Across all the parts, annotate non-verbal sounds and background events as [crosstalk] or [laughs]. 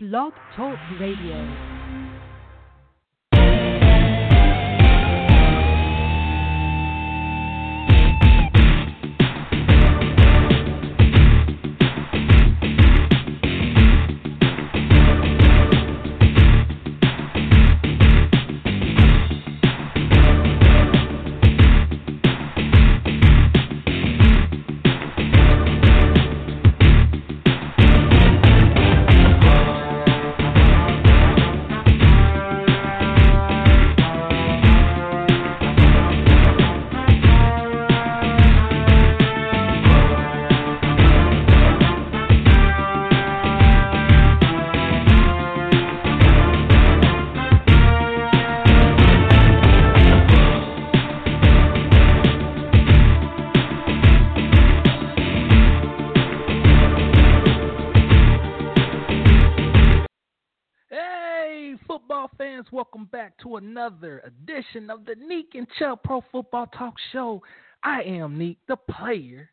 Blog Talk Radio. Another edition of the Nique and Chuck Pro Football Talk Show. I am Nique, the player,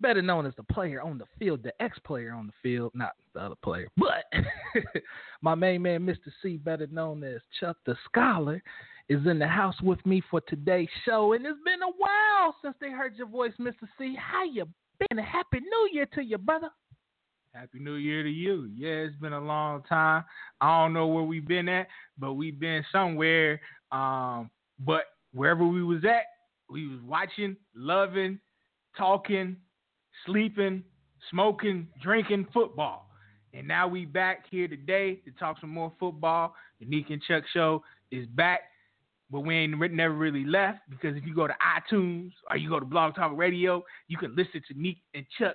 better known as the player on the field, the ex player on the field, not the other player, but [laughs] my main man, Mr. C, better known as Chuck the Scholar, is in the house with me for today's show. And it's been a while since they heard your voice, Mr. C. How you been? Happy New Year to you, brother. Happy New Year to you. Yeah, it's been a long time. I don't know where we've been at, but we've been somewhere. Um, but wherever we was at, we was watching, loving, talking, sleeping, smoking, drinking football. And now we back here today to talk some more football. The Nique and Chuck show is back, but we ain't never really left because if you go to iTunes or you go to Blog Talk Radio, you can listen to Nique and Chuck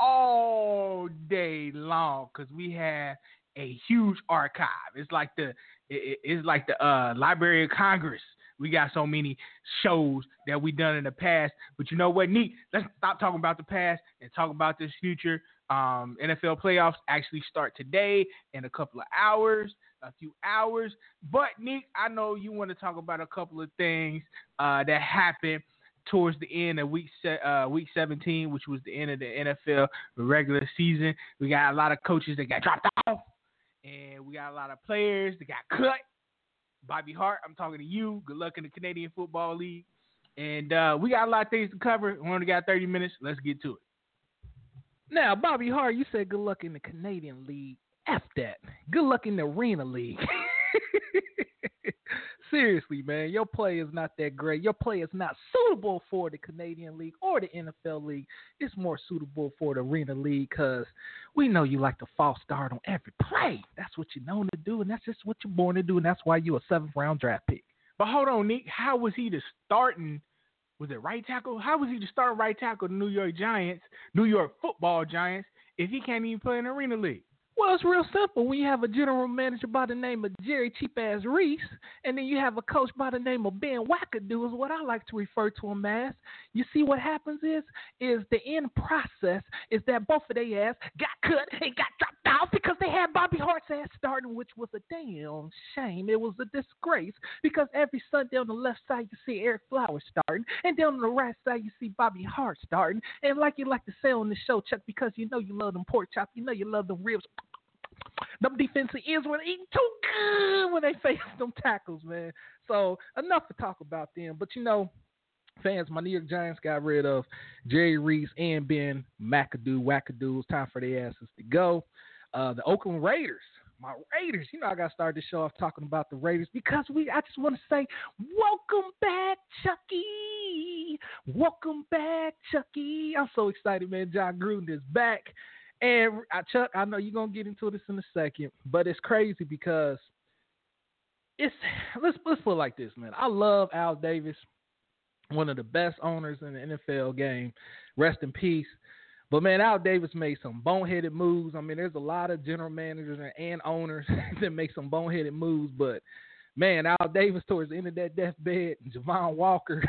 all day long because we have a huge archive. It's like the it, it's like the uh, Library of Congress. We got so many shows that we done in the past. But you know what, Nique? Let's stop talking about the past and talk about this future. Um, NFL playoffs actually start today in a couple of hours, a few hours. But Nique, I know you want to talk about a couple of things uh, that happened towards the end of week se- uh, week 17, which was the end of the NFL regular season. We got a lot of coaches that got dropped off, and we got a lot of players that got cut. Bobby Hart, I'm talking to you. Good luck in the Canadian Football League. And uh, we got a lot of things to cover. We only got 30 minutes. Let's get to it. Now, Bobby Hart, you said good luck in the Canadian League. F that. Good luck in the Arena League. [laughs] seriously, man, your play is not that great. Your play is not suitable for the Canadian League or the NFL League. It's more suitable for the Arena League because we know you like to false start on every play. That's what you're known to do, and that's just what you're born to do, and that's why you're a seventh round draft pick. But hold on, Nick. How was he the starting? Was it right tackle? How was he the starting right tackle? The New York Giants, New York Football Giants, if he can't even play in the Arena League? Well, it's real simple. When you have a general manager by the name of Jerry Cheap Ass Reese, and then you have a coach by the name of Ben Wackadoo, is what I like to refer to him as. You see, what happens is, is the end process is that both of their ass got cut and got dropped out because they had Bobby Hart's ass starting, which was a damn shame. It was a disgrace because every Sunday on the left side you see Ereck Flowers starting, and then on the right side you see Bobby Hart starting. And like you like to say on the show, Chuck, because you know you love them pork chops, you know you love them ribs them defensive ends were eating too good when they [laughs] faced them tackles, man. So enough to talk about them. But you know, fans, my New York Giants got rid of Jerry Reese and Ben McAdoo. Wackadoo. It's time for their asses to go. Uh, the Oakland Raiders. My Raiders, you know I got to start the show off talking about the Raiders because we. I just want to say, welcome back, Chucky. Welcome back, Chucky. I'm so excited, man. Jon Gruden is back. And uh, Chuck, I know you're gonna get into this in a second, but it's crazy because it's [sighs] let's let's put it like this, man. I love Al Davis, one of the best owners in the NFL game. Rest in peace. But man, Al Davis made some boneheaded moves. I mean, there's a lot of general managers and owners [laughs] that make some boneheaded moves, but man, Al Davis towards the end of that deathbed, Javon Walker,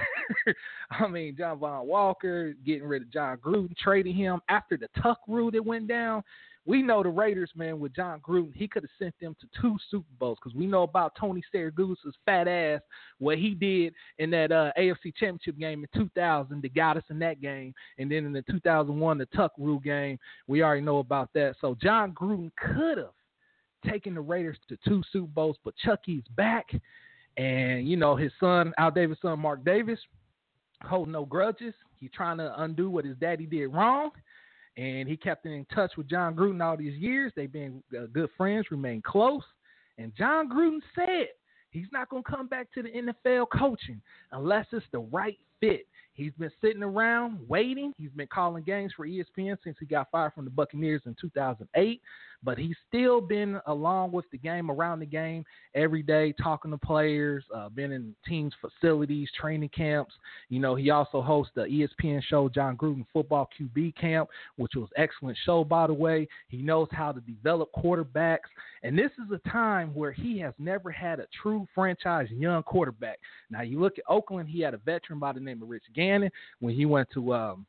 [laughs] I mean, Javon Walker getting rid of Jon Gruden, trading him after the Tuck rule that went down. We know the Raiders, man, with Jon Gruden, he could have sent them to two Super Bowls because we know about Tony Siragusa's fat ass, what he did in that uh, AFC Championship game in 2000 that got us in that game. And then in the 2001, the Tuck rule game, we already know about that. So Jon Gruden could have taking the Raiders to two Super Bowls, but Chucky's back. And, you know, his son, Al Davis' son, Mark Davis, holding no grudges. He's trying to undo what his daddy did wrong. And he kept in touch with Jon Gruden all these years. They've been uh, good friends, remain close. And Jon Gruden said he's not going to come back to the NFL coaching unless it's the right fit. He's been sitting around waiting. He's been calling games for ESPN since he got fired from the Buccaneers in 2008 but he's still been along with the game, around the game every day, talking to players, uh, been in teams' facilities, training camps. You know, he also hosts the ESPN show, Jon Gruden Football QB Camp, which was excellent show, by the way. He knows how to develop quarterbacks. And this is a time where he has never had a true franchise young quarterback. Now, you look at Oakland, he had a veteran by the name of Rich Gannon when he went to um,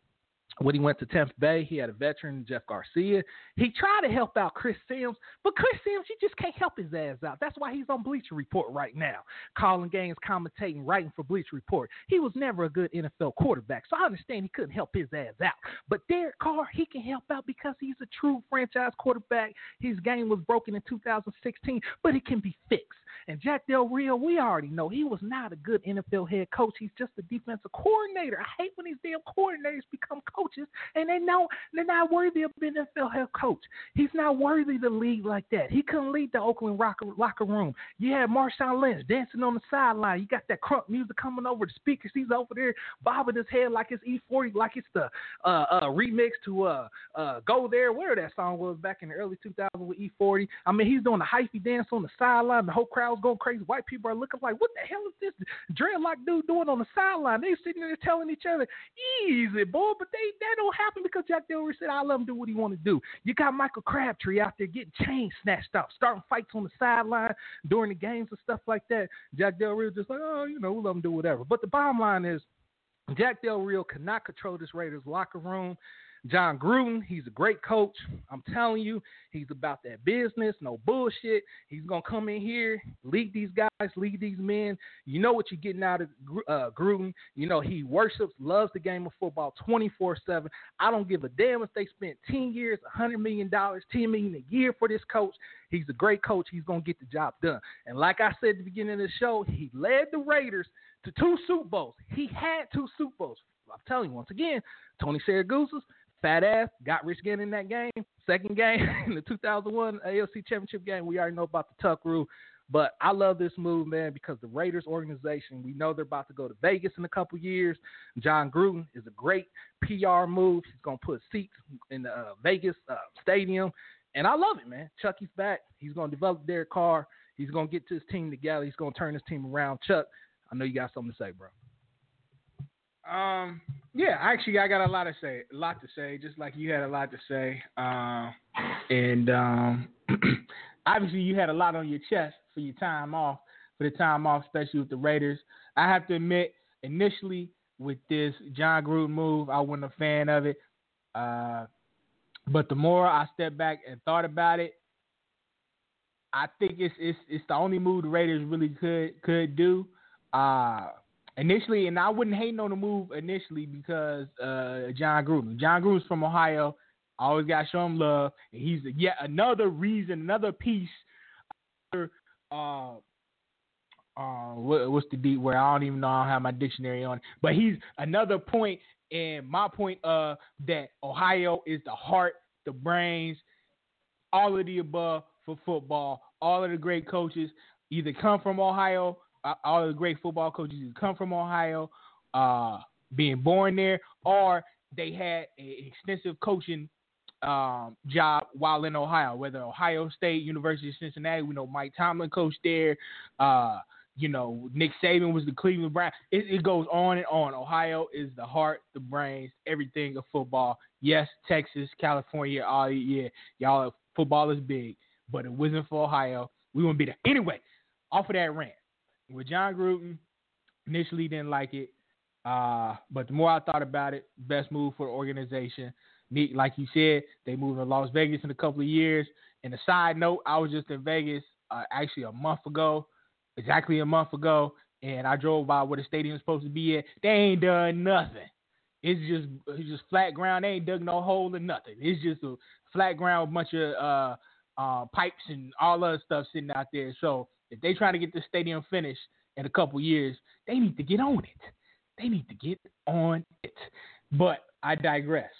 when he went to Tampa Bay, he had a veteran, Jeff Garcia. He tried to help out Chris Simms, but Chris Simms, you just can't help his ass out. That's why he's on Bleacher Report right now, calling games, commentating, writing for Bleacher Report. He was never a good NFL quarterback, so I understand he couldn't help his ass out. But Derek Carr, he can help out because he's a true franchise quarterback. His game was broken in 2016, but it can be fixed. And Jack Del Rio, we already know he was not a good NFL head coach. He's just a defensive coordinator. I hate when these damn coordinators become coaches and they know they're not worthy of being an NFL head coach. He's not worthy to lead like that. He couldn't lead the Oakland locker, locker room. You had Marshawn Lynch dancing on the sideline. You got that crunk music coming over the speakers. He's over there bobbing his head like it's E40, like it's the uh, uh, remix to uh, uh, Go There, where that song was back in the early 2000s with E40. I mean, he's doing the hyphy dance on the sideline. The whole crowd's going crazy. White people are looking like, what the hell is this dreadlock dude doing on the sideline? They sitting there telling each other, easy, boy. But they that don't happen because Jack Del Rio said, I let him do what he want to do. You got Michael Crabtree out there getting chains snatched off, starting fights on the sideline during the games and stuff like that. Jack Del Rio just like, oh, you know, we'll let him do whatever. But the bottom line is, Jack Del Rio cannot control this Raiders locker room. Jon Gruden, he's a great coach. I'm telling you, he's about that business, no bullshit. He's gonna come in here, lead these guys, lead these men. You know what you're getting out of uh, Gruden. You know he worships, loves the game of football 24/7. I don't give a damn if they spent 10 years, 100 million dollars, 10 million a year for this coach. He's a great coach. He's gonna get the job done. And like I said at the beginning of the show, he led the Raiders to two Super Bowls. He had two Super Bowls. I'm telling you once again, Tony Siragusa's fat ass got Rich Gannon in that game. Second game [laughs] in the 2001 AFC Championship game, we already know about the Tuck rule. But I love this move, man, because the Raiders organization, we know they're about to go to Vegas in a couple years. Jon Gruden is a great PR move. He's going to put seats in the uh, Vegas uh, stadium. And I love it, man. Chucky's back. He's going to develop their Carr. He's going to get his team together. He's going to turn his team around. Chuck, I know you got something to say, bro. Um, yeah, actually, I got a lot to say, a lot to say, just like you had a lot to say. Um, and um, [clears throat] obviously, you had a lot on your chest for your time off, for the time off, especially with the Raiders. I have to admit, initially with this Jon Gruden move, I wasn't a fan of it. Uh, but the more I stepped back and thought about it, I think it's it's it's the only move the Raiders really could could do. Uh, initially, and I wouldn't hate on the move initially because uh, Jon Gruden. Jon Gruden's from Ohio. I always got to show him love. And he's yet another reason, another piece. Another, uh, uh, what, what's the deep where I don't even know I don't have my dictionary on. But he's another point in my point uh that Ohio is the heart, the brains, all of the above for football. All of the great coaches either come from Ohio all the great football coaches who come from Ohio, uh, being born there, or they had an extensive coaching um, job while in Ohio, whether Ohio State, University of Cincinnati. We know Mike Tomlin coached there. Uh, you know, Nick Saban was the Cleveland Brown. It, it, goes on and on. Ohio is the heart, the brains, everything of football. Yes, Texas, California, all yeah, y'all football is big, but it wasn't for Ohio. We wouldn't be there anyway. Off of that rant, with Jon Gruden, initially didn't like it, uh, but the more I thought about it, best move for the organization. Like you said, they moved to Las Vegas in a couple of years. And a side note, I was just in Vegas uh, actually a month ago, exactly a month ago, and I drove by where the stadium's supposed to be at. They ain't done nothing. It's just it's just flat ground. They ain't dug no hole or nothing. It's just a flat ground bunch of uh, uh, pipes and all other stuff sitting out there. So if they trying to get the stadium finished in a couple years, they need to get on it. They need to get on it. But I digress.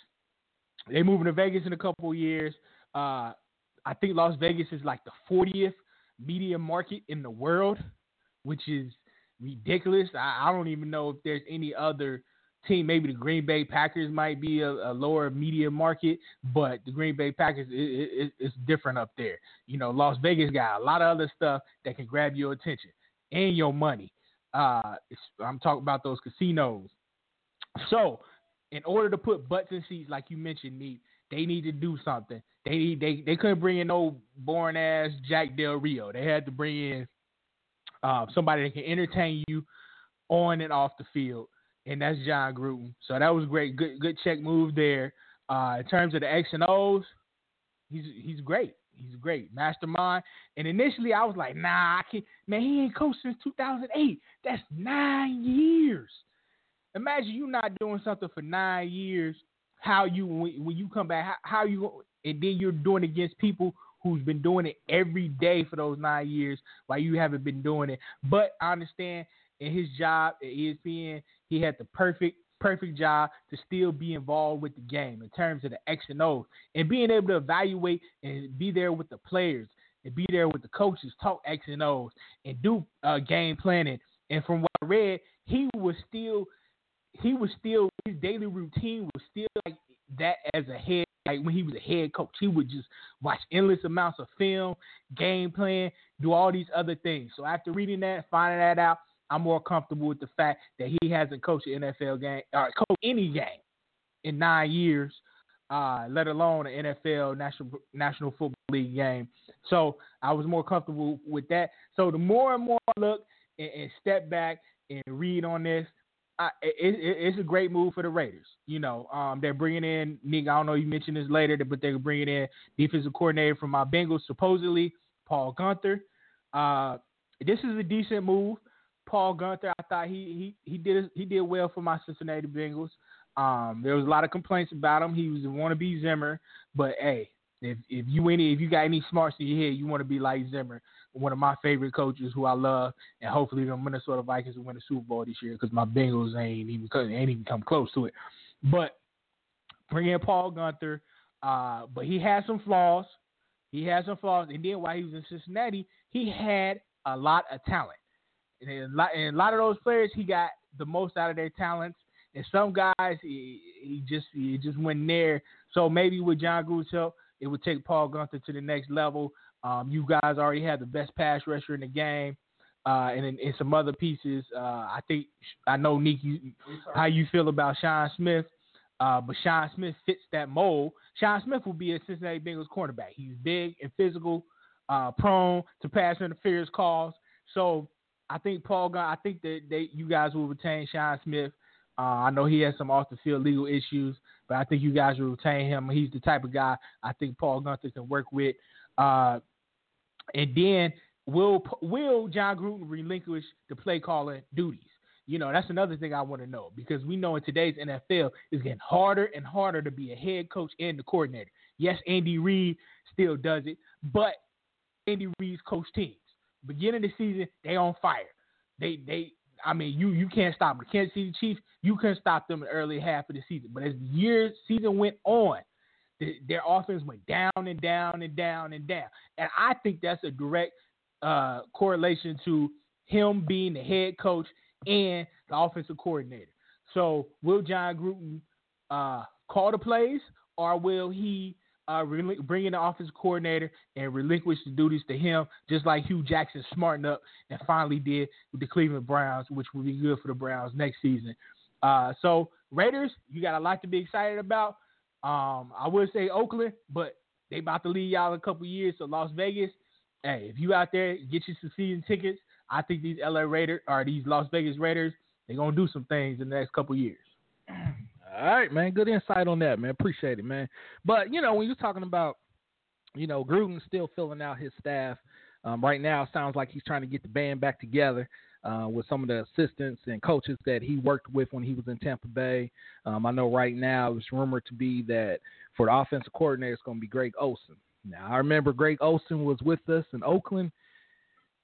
They moving to Vegas in a couple years. Uh, I think Las Vegas is like the 40th media market in the world, which is ridiculous. I, I don't even know if there's any other team. Maybe the Green Bay Packers might be a, a lower media market, but the Green Bay Packers is it, different up there. You know, Las Vegas got a lot of other stuff that can grab your attention and your money. Uh, I'm talking about those casinos. So, in order to put butts in seats, like you mentioned, Nique, they need to do something. They need they they couldn't bring in no boring ass Jack Del Rio. They had to bring in uh, somebody that can entertain you on and off the field, and that's Jon Gruden. So that was great. Good good check move there. Uh, in terms of the X and O's, he's he's great. He's great, mastermind. And initially, I was like, Nah, I can't. Man, he ain't coached since 2008. That's nine years. Imagine you not doing something for nine years. How you when, you come back? How, how you and then you're doing against people who's been doing it every day for those nine years while you haven't been doing it. But I understand in his job at ESPN, he had the perfect perfect job to still be involved with the game in terms of the X and O's and being able to evaluate and be there with the players and be there with the coaches, talk X and O's and do uh, game planning. And from what I read, he was still he was still his daily routine was still like that as a head like when he was a head coach, he would just watch endless amounts of film, game plan, do all these other things. So after reading that, finding that out, I'm more comfortable with the fact that he hasn't coached an NFL game or coached any game in nine years, uh, let alone an NFL National National Football League game. So I was more comfortable with that. So the more and more I look and, and step back and read on this, I, it, it's a great move for the Raiders. You know, um, they're bringing in Nick. I don't know if you mentioned this later, but they're bringing in defensive coordinator from my Bengals, supposedly Paul Guenther. Uh, this is a decent move. Paul Guenther, I thought he he he did he did well for my Cincinnati Bengals. Um, there was a lot of complaints about him. He was a wannabe Zimmer, but hey, if if you any if you got any smarts in your head, you want to be like Zimmer one of my favorite coaches who I love, and hopefully the Minnesota Vikings will win the Super Bowl this year because my Bengals ain't even ain't even come close to it. But bring in Paul Guenther, uh, but he has some flaws. He has some flaws, and then while he was in Cincinnati, he had a lot of talent, and a lot, of those players he got the most out of their talents. And some guys he, he just he just went there. So maybe with Jon Gruden's it would take Paul Guenther to the next level. Um, you guys already have the best pass rusher in the game. Uh, and in, some other pieces, uh, I think I know Nick, you, how you feel about Sean Smith, uh, but Sean Smith fits that mold. Sean Smith will be a Cincinnati Bengals cornerback. He's big and physical, uh, prone to pass interference calls. So I think Paul Gunn, I think that they, you guys will retain Sean Smith. Uh, I know he has some off the field legal issues, but I think you guys will retain him. He's the type of guy I think Paul Guenther can work with. Uh, and then will will Jon Gruden relinquish the play calling duties? You know, that's another thing I want to know because we know in today's NFL it's getting harder and harder to be a head coach and the coordinator. Yes, Andy Reid still does it, but Andy Reid's coach teams. Beginning of the season, they on fire. They they I mean, you you can't stop them. The Kansas City Chiefs, you couldn't stop them in the early half of the season. But as the year season went on, the, their offense went down and down and down and down. And I think that's a direct uh, correlation to him being the head coach and the offensive coordinator. So will Jon Gruden uh, call the plays or will he uh, bring in the offensive coordinator and relinquish the duties to him, just like Hue Jackson smartened up and finally did with the Cleveland Browns, which will be good for the Browns next season. Uh, so Raiders, you got a lot to be excited about. Um, I would say Oakland, but they about to leave y'all a couple years. So Las Vegas, hey, if you out there get you some season tickets, I think these LA Raiders or these Las Vegas Raiders, they're gonna do some things in the next couple years. All right, man. Good insight on that, man. Appreciate it, man. But you know, when you're talking about, you know, Gruden still filling out his staff. Um, right now, it sounds like he's trying to get the band back together uh, with some of the assistants and coaches that he worked with when he was in Tampa Bay. Um, I know right now it's rumored to be that for the offensive coordinator, it's going to be Greg Olsen. Now I remember Greg Olsen was with us in Oakland.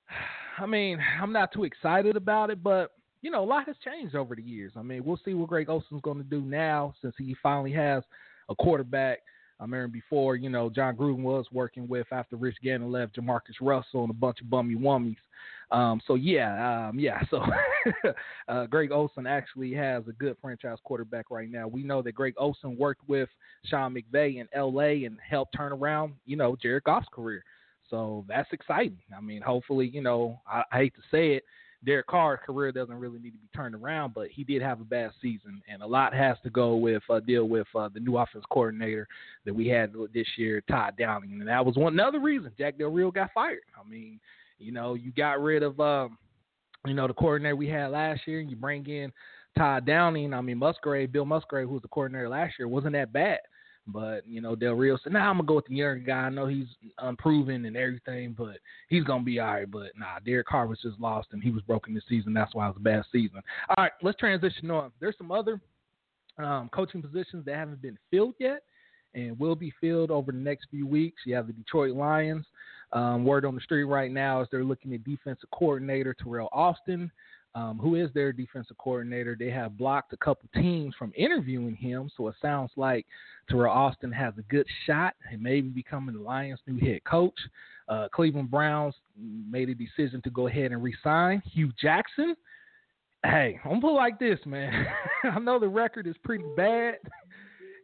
[sighs] I mean, I'm not too excited about it, but you know, a lot has changed over the years. I mean, we'll see what Greg Olsen's going to do now since he finally has a quarterback. I remember before, you know, Jon Gruden was working with after Rich Gannon left Jamarcus Russell and a bunch of bummy wummies. Um, so yeah, um, yeah. So [laughs] uh, Greg Olsen actually has a good franchise quarterback right now. We know that Greg Olsen worked with Sean McVay in L.A. and helped turn around, you know, Jared Goff's career. So that's exciting. I mean, hopefully, you know, I, I hate to say it, Derek Carr's career doesn't really need to be turned around, but he did have a bad season, and a lot has to go with uh, deal with uh, the new offense coordinator that we had this year, Todd Downing, and that was one another reason Jack Del Rio got fired. I mean, you know, you got rid of um, you know the coordinator we had last year, and you bring in Todd Downing. I mean, Musgrave, Bill Musgrave, who was the coordinator last year, wasn't that bad. But you know, Del Rio said, "Nah, I'm gonna go with the younger guy. I know he's unproven and everything, but he's gonna be all right." But nah, Derek Carr was just lost, and he was broken this season. That's why it was a bad season. All right, let's transition on. There's some other um, coaching positions that haven't been filled yet, and will be filled over the next few weeks. You have the Detroit Lions. Um, word on the street right now is they're looking at defensive coordinator Teryl Austin um, who is their defensive coordinator. They have blocked a couple teams from interviewing him, so it sounds like Teryl Austin has a good shot and maybe becoming the Lions' new head coach. Uh, Cleveland Browns made a decision to go ahead and resign Hue Jackson. Hey, I'm put like this, man. [laughs] I know the record is pretty bad.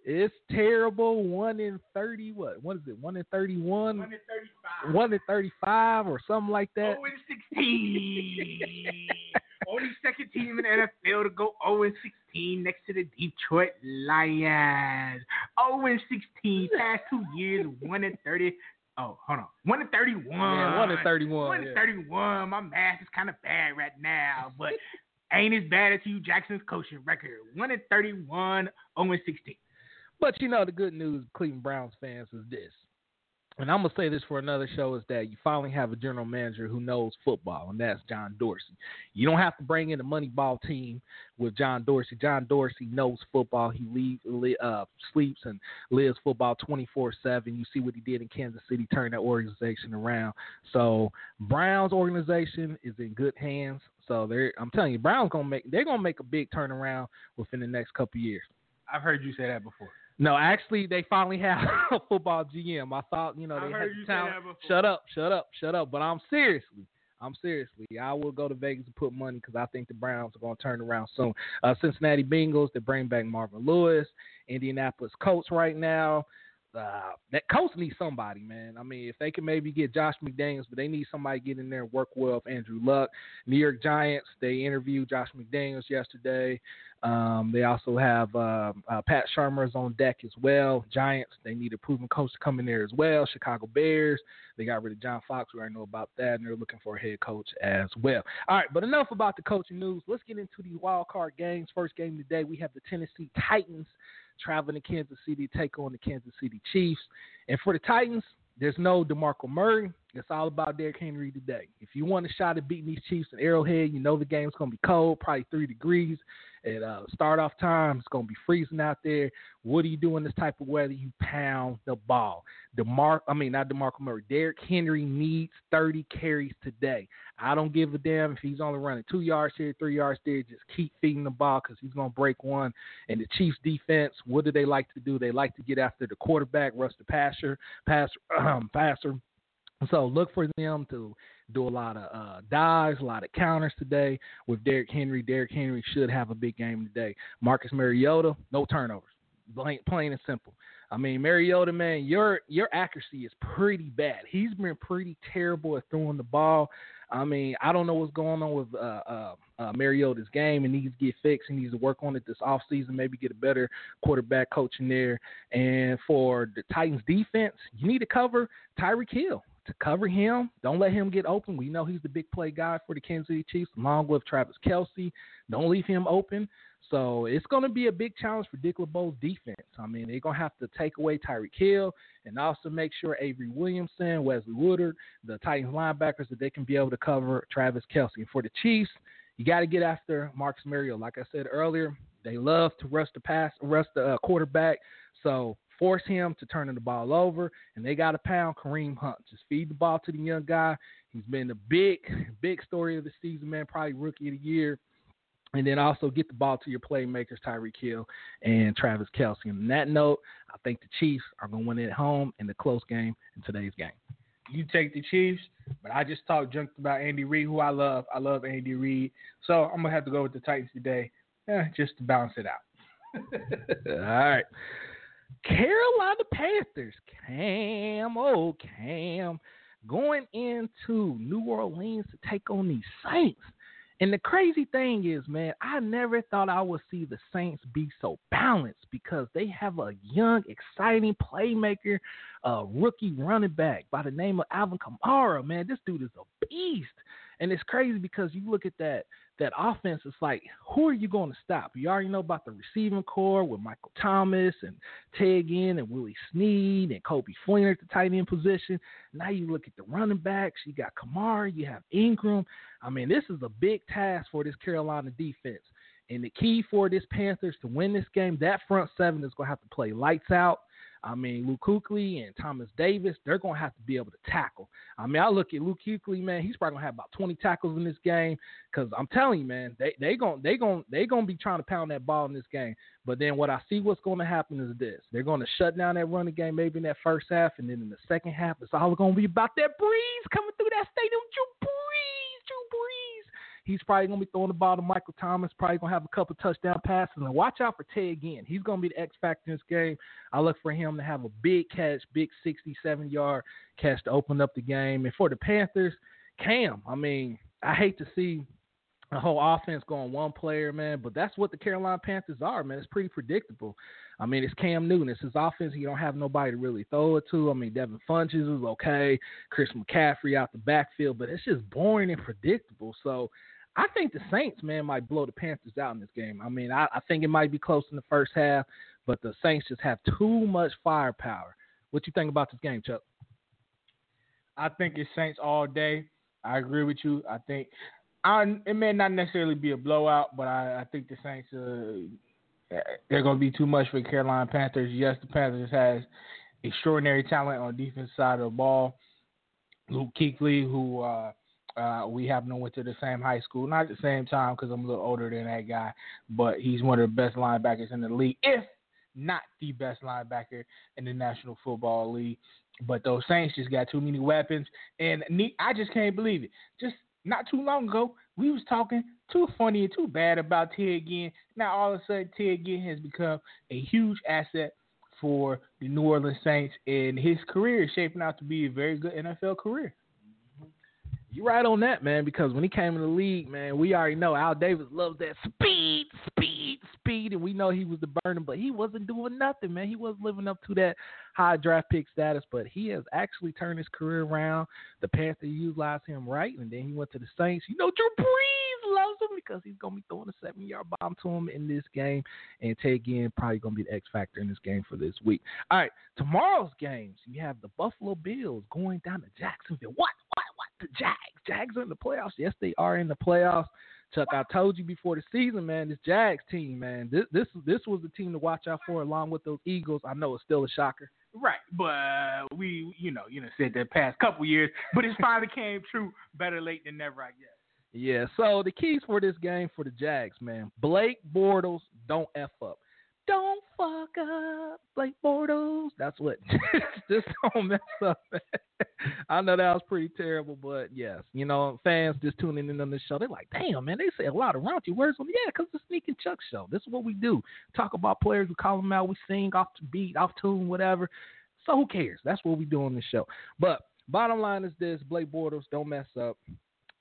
It's terrible. One in thirty. What? What is it? One in thirty-one. One in thirty-five. One in thirty-five, or something like that. Oh, in sixteen. [laughs] Only second team in the NFL to go 0 16 next to the Detroit Lions. 0 16 [laughs] past two years, 1 in 30. Oh, hold on. 1 in 31. Yeah, 1 in 31. 1 in yeah. 31. My math is kind of bad right now, but [laughs] ain't as bad as Hue Jackson's coaching record. 1 in 31, 0 16. But you know, the good news, Cleveland Browns fans, is this and I'm gonna say this for another show is that you finally have a general manager who knows football, and that's John Dorsey. You don't have to bring in a Moneyball team with John Dorsey. John Dorsey knows football. He leaves, uh, sleeps and lives football 24/7. You see what he did in Kansas City, turn that organization around. So Browns organization is in good hands. So they're, I'm telling you, Browns gonna make they're gonna make a big turnaround within the next couple years. I've heard you say that before. No, actually, they finally have [laughs] a football GM. I thought, you know, they had you the talent. Say that before. Shut up, shut up, shut up. But I'm seriously, I'm seriously. I will go to Vegas and put money because I think the Browns are going to turn around soon. Uh, Cincinnati Bengals, they bring back Marvin Lewis. Indianapolis Colts right now. Uh, that Colts need somebody, man. I mean, if they can maybe get Josh McDaniels, but they need somebody to get in there and work well with Andrew Luck. New York Giants, they interviewed Josh McDaniels yesterday. Um, they also have uh, uh, Pat Shurmur's on deck as well. Giants, they need a proven coach to come in there as well. Chicago Bears, they got rid of John Fox. We already know about that, and they're looking for a head coach as well. All right, but enough about the coaching news. Let's get into the wild card games. First game today, we have the Tennessee Titans traveling to Kansas City to take on the Kansas City Chiefs. And for the Titans, there's no DeMarco Murray. It's all about Derrick Henry today. If you want a shot at beating these Chiefs in Arrowhead, you know the game's going to be cold, probably three degrees. At uh, start off time, it's going to be freezing out there. What do you do in this type of weather? You pound the ball. DeMar, I mean not DeMarco Murray. Derrick Henry needs 30 carries today. I don't give a damn if he's only running two yards here, three yards there. Just keep feeding the ball because he's going to break one. And the Chiefs defense, what do they like to do? They like to get after the quarterback, rush the passer, passer, [clears throat] um, passer. So look for them to do a lot of uh, dives, a lot of counters today with Derrick Henry. Derrick Henry should have a big game today. Marcus Mariota, no turnovers. Plain, plain and simple. I mean, Mariota, man, your your accuracy is pretty bad. He's been pretty terrible at throwing the ball. I mean, I don't know what's going on with uh, uh, uh, Mariota's game. and needs to get fixed. He needs to work on it this offseason, maybe get a better quarterback coach in there. And for the Titans defense, you need to cover Tyreek Hill to cover him. Don't let him get open. We know he's the big play guy for the Kansas City Chiefs, along with Travis Kelce. Don't leave him open. So it's going to be a big challenge for Dick LeBeau's defense. I mean, they're going to have to take away Tyreek Hill and also make sure Avery Williamson, Wesley Woodyard, the Titans linebackers, that they can be able to cover Travis Kelce. And for the Chiefs, you got to get after Marcus Mariota. Like I said earlier, they love to rush the pass, rush the uh, quarterback. So force him to turning the ball over, and they got to pound Kareem Hunt. Just feed the ball to the young guy. He's been the big, big story of the season, man. Probably rookie of the year. And then also get the ball to your playmakers, Tyreek Hill and Travis Kelce. And on that note, I think the Chiefs are going to win it at home in the close game in today's game. You take the Chiefs, but I just talked junk about Andy Reid, who I love. I love Andy Reid. So I'm going to have to go with the Titans today eh, just to balance it out. [laughs] All right. Carolina Panthers, Cam, oh Cam, going into New Orleans to take on these Saints. And the crazy thing is, man, I never thought I would see the Saints be so balanced because they have a young, exciting playmaker, a rookie running back by the name of Alvin Kamara. Man, this dude is a beast. And it's crazy because you look at that that offense, it's like, who are you going to stop? You already know about the receiving core with Michael Thomas and Ted and Willie Snead and Coby Fleener at the tight end position. Now you look at the running backs. You got Kamara, you have Ingram. I mean, this is a big task for this Carolina defense. And the key for this Panthers to win this game, that front seven is going to have to play lights out. I mean, Luke Kuechly and Thomas Davis, they're going to have to be able to tackle. I mean, I look at Luke Kuechly, man, he's probably going to have about 20 tackles in this game because I'm telling you, man, they they going they going they going to be trying to pound that ball in this game. But then what I see what's going to happen is this: they're going to shut down that running game maybe in that first half, and then in the second half, it's all going to be about that Brees coming through that stadium. He's probably going to be throwing the ball to Michael Thomas, probably going to have a couple touchdown passes. And watch out for Ted Ginn. He's going to be the X factor in this game. I look for him to have a big catch, big 67 yard catch to open up the game. And for the Panthers, Cam, I mean, I hate to see the whole offense going one player, man, but that's what the Carolina Panthers are, man. It's pretty predictable. I mean, it's Cam Newton. It's his offense. You don't have nobody to really throw it to. I mean, Devin Funchess is okay. Chris McCaffrey out the backfield, but it's just boring and predictable. So I think the Saints, man, might blow the Panthers out in this game. I mean, I, I think it might be close in the first half, but the Saints just have too much firepower. What you think about this game, Chuck? I think it's Saints all day. I agree with you. I think I, it may not necessarily be a blowout, but I, I think the Saints uh, they're going to be too much for the Carolina Panthers. Yes, the Panthers has extraordinary talent on the defense side of the ball. Luke Kuechly, who uh, uh, we happen to went to the same high school, not at the same time because I'm a little older than that guy, but he's one of the best linebackers in the league, if not the best linebacker in the National Football League. But those Saints just got too many weapons, and I just can't believe it. Just not too long ago, we was talking too funny and too bad about Ted Ginn. Now all of a sudden, Ted Ginn has become a huge asset for the New Orleans Saints, and his career is shaping out to be a very good NFL career. You're right on that, man, because when he came in the league, man, we already know Al Davis loves that speed, speed, speed, and we know he was the burner, but he wasn't doing nothing, man. He wasn't living up to that high draft pick status, but he has actually turned his career around. The Panthers utilized him right, and then he went to the Saints. You know, Drew Brees loves him because he's gonna be throwing a seven yard bomb to him in this game, and Ted Ginn probably gonna be the X factor in this game for this week. All right, tomorrow's games, you have the Buffalo Bills going down to Jacksonville. What? What? What? The Jags. Jags are in the playoffs. Yes, they are in the playoffs. Chuck, I told you before the season, man, this Jags team, man, this this this was the team to watch out for, along with those Eagles. I know it's still a shocker. Right, but we, you know, you know, said that past couple years, but it finally came true. Better late than never, I guess. Yeah. So the keys for this game for the Jags, man, Blake Bortles don't f up. Don't fuck up, Blake Bortles. That's what. [laughs] just don't mess up. Man. I know that was pretty terrible, but yes, you know, fans just tuning in on this show, they're like, "Damn, man, they say a lot of raunchy words." Well, yeah, because the Sneaking Chuck show. This is what we do. Talk about players. We call them out. We sing off the beat, off tune, whatever. So who cares? That's what we do on the show. But bottom line is this: Blake Bortles don't mess up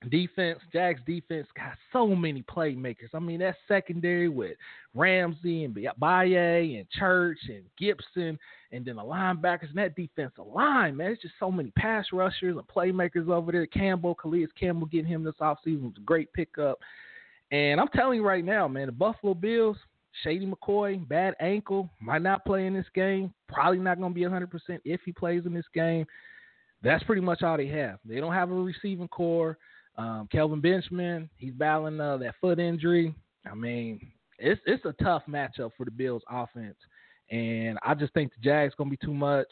defense, Jags defense got so many playmakers. I mean, that secondary with Ramsey and Baye and Church and Gipson, and then the linebackers and that defensive line, man. It's just so many pass rushers and playmakers over there. Campbell, Calais Campbell getting him this offseason was a great pickup. And I'm telling you right now, man, the Buffalo Bills, Shady McCoy, bad ankle, might not play in this game. Probably not going to be 100% if he plays in this game. That's pretty much all they have. They don't have a receiving core. Um, Kelvin Benjamin, he's battling uh, that foot injury. I mean, it's it's a tough matchup for the Bills offense. And I just think the Jags gonna be too much.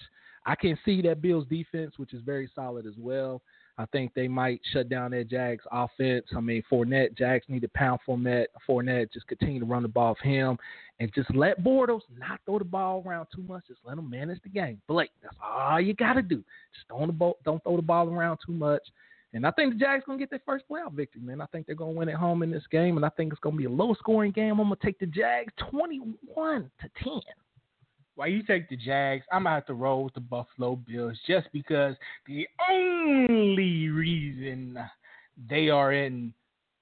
I can see that Bills defense, which is very solid as well. I think they might shut down that Jags offense. I mean, Fournette, Jags need to pound Fournette. Fournette just continue to run the ball off him and just let Bortles not throw the ball around too much. Just let him manage the game. Blake, that's all you got to do. Just don't, the ball, don't throw the ball around too much. And I think the Jags gonna get their first playoff victory, man. I think they're gonna win at home in this game, and I think it's gonna be a low scoring game. I'm gonna take the Jags 21 to 10. While you take the Jags, I'm gonna have to roll with the Buffalo Bills just because the only reason they are in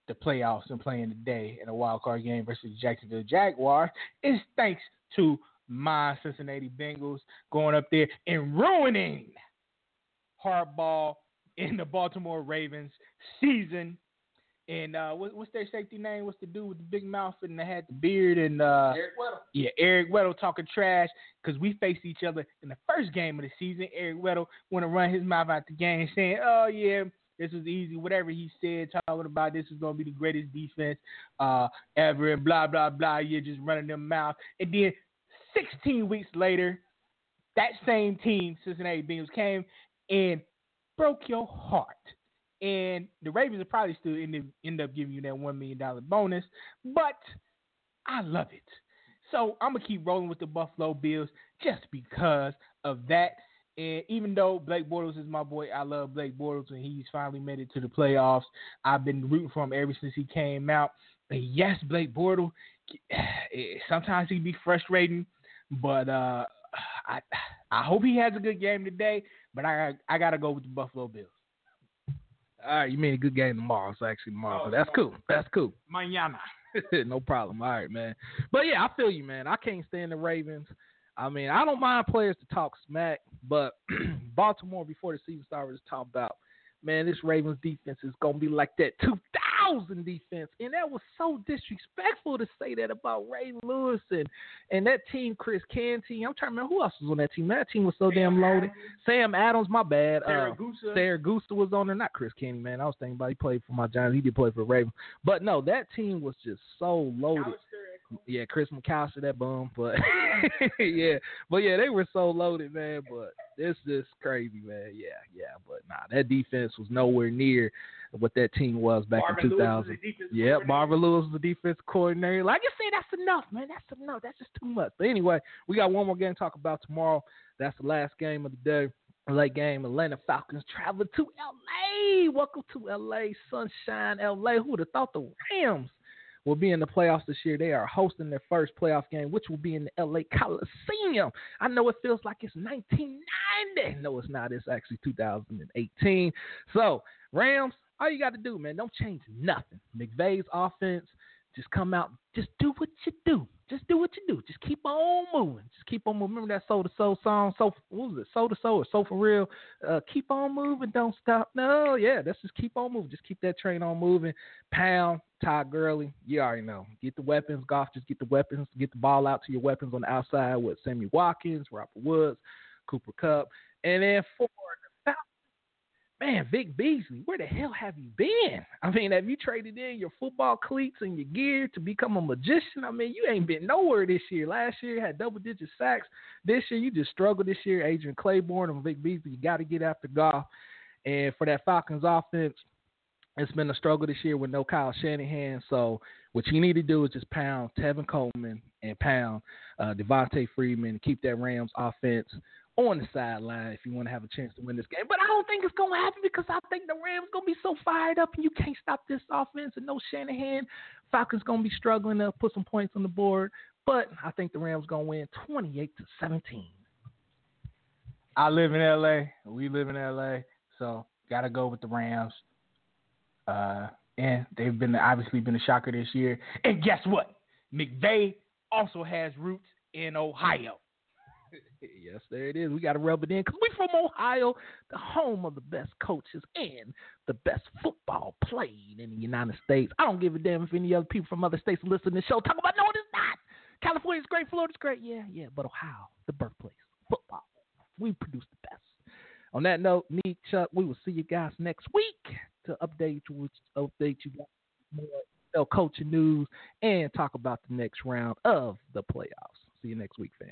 the playoffs and playing today in a wild card game versus the Jacksonville Jaguars is thanks to my Cincinnati Bengals going up there and ruining hardball in the Baltimore Ravens season. And uh, what, what's their safety name? What's the dude with the big mouth and the had the beard and uh, Eric Weddle. yeah, Eric Weddle talking trash because we faced each other in the first game of the season. Eric Weddle want to run his mouth out the game saying, "Oh yeah, this was easy." Whatever he said, talking about this is going to be the greatest defense uh, ever, and blah blah blah. You're just running their mouth. And then 16 weeks later, that same team, Cincinnati Bengals, came and broke your heart. And the Ravens will probably still end up, end up giving you that one million dollar bonus, but I love it. So I'm gonna keep rolling with the Buffalo Bills just because of that. And even though Blake Bortles is my boy, I love Blake Bortles, and he's finally made it to the playoffs. I've been rooting for him ever since he came out. And yes, Blake Bortles, [sighs] sometimes he can be frustrating, but uh, I I hope he has a good game today. But I I gotta go with the Buffalo Bills. All right, you made a good game tomorrow? It's actually tomorrow. Oh, so that's cool. That's cool. Mañana. [laughs] no problem. All right, man. But yeah, I feel you, man. I can't stand the Ravens. I mean, I don't mind players to talk smack, but [clears throat] Baltimore before the season started was talking about, man, this Ravens defense is gonna be like that 2000 defense, and that was so disrespectful to say that about Ray Lewis and and that team, Chris Canty. I'm trying to remember who else was on that team. That team was so damn loaded. Sam Adams, my bad. Uh, Siragusa. Siragusa was on there, not Chris Kenny, man. I was thinking about he played for my Giants. He did play for the Ravens, but no, that team was just so loaded. Yeah, Chris McAlister, that bum, but [laughs] [laughs] yeah, but yeah, they were so loaded, man. But it's just crazy, man. Yeah, yeah, but nah, that defense was nowhere near what that team was back Marvin in 2000. is Yeah. Marvin Lewis was the defense coordinator. Like you said, that's enough, man. That's enough. That's just too much. But anyway, we got one more game to talk about tomorrow. That's the last game of the day. Late game, Atlanta Falcons travel to LA. Welcome to LA, Sunshine, LA. Who would have thought the Rams will be in the playoffs this year? They are hosting their first playoff game, which will be in the LA Coliseum. I know it feels like it's 1990. No, it's not. It's actually 2018. So, Rams, all you got to do, man, don't change nothing. McVay's offense, just come out, just do what you do. Just do what you do. Just keep on moving. Just keep on moving. Remember that Soul to Soul song? So what was it? Soul to Soul or Soul for Real? Uh, keep on moving. Don't stop. No, yeah, let's just keep on moving. Just keep that train on moving. Pound, Todd Gurley. You already know. Get the weapons. Goff. Just get the weapons. Get the ball out to your weapons on the outside with Sammy Watkins, Robert Woods, Cooper Kupp, and then Falcons. Man, Vic Beasley, where the hell have you been? [laughs] I mean, have you traded in your football cleats and your gear to become a magician? I mean, you ain't been nowhere this year. Last year had double digit sacks. This year you just struggled this year. Adrian Clayborn and Vic Beasley, you got to get after Goff. And for that Falcons offense, it's been a struggle this year with no Kyle Shanahan. So what you need to do is just pound Tevin Coleman and pound uh, Devonta Freeman keep that Rams offense on the sideline if you want to have a chance to win this game. But I don't think it's going to happen because I think the Rams to be so fired up and you can't stop this offense and no Shanahan. Falcons going to be struggling to put some points on the board. But I think the Rams going to win 28 to 17. I live in LA. We live in LA. So gotta go with the Rams. Uh, and they've been obviously been a shocker this year. And guess what? McVay also has roots in Ohio. Yes, there it is. We got to rub it in because we're from Ohio, the home of the best coaches and the best football played in the United States. I don't give a damn if any other people from other states listen to the show. Talk about no, it is not. California's great, Florida's great. Yeah, yeah, but Ohio, the birthplace, football. We produce the best. On that note, me, Chuck, we will see you guys next week to update you, update you more coaching news and talk about the next round of the playoffs. See you next week, fans.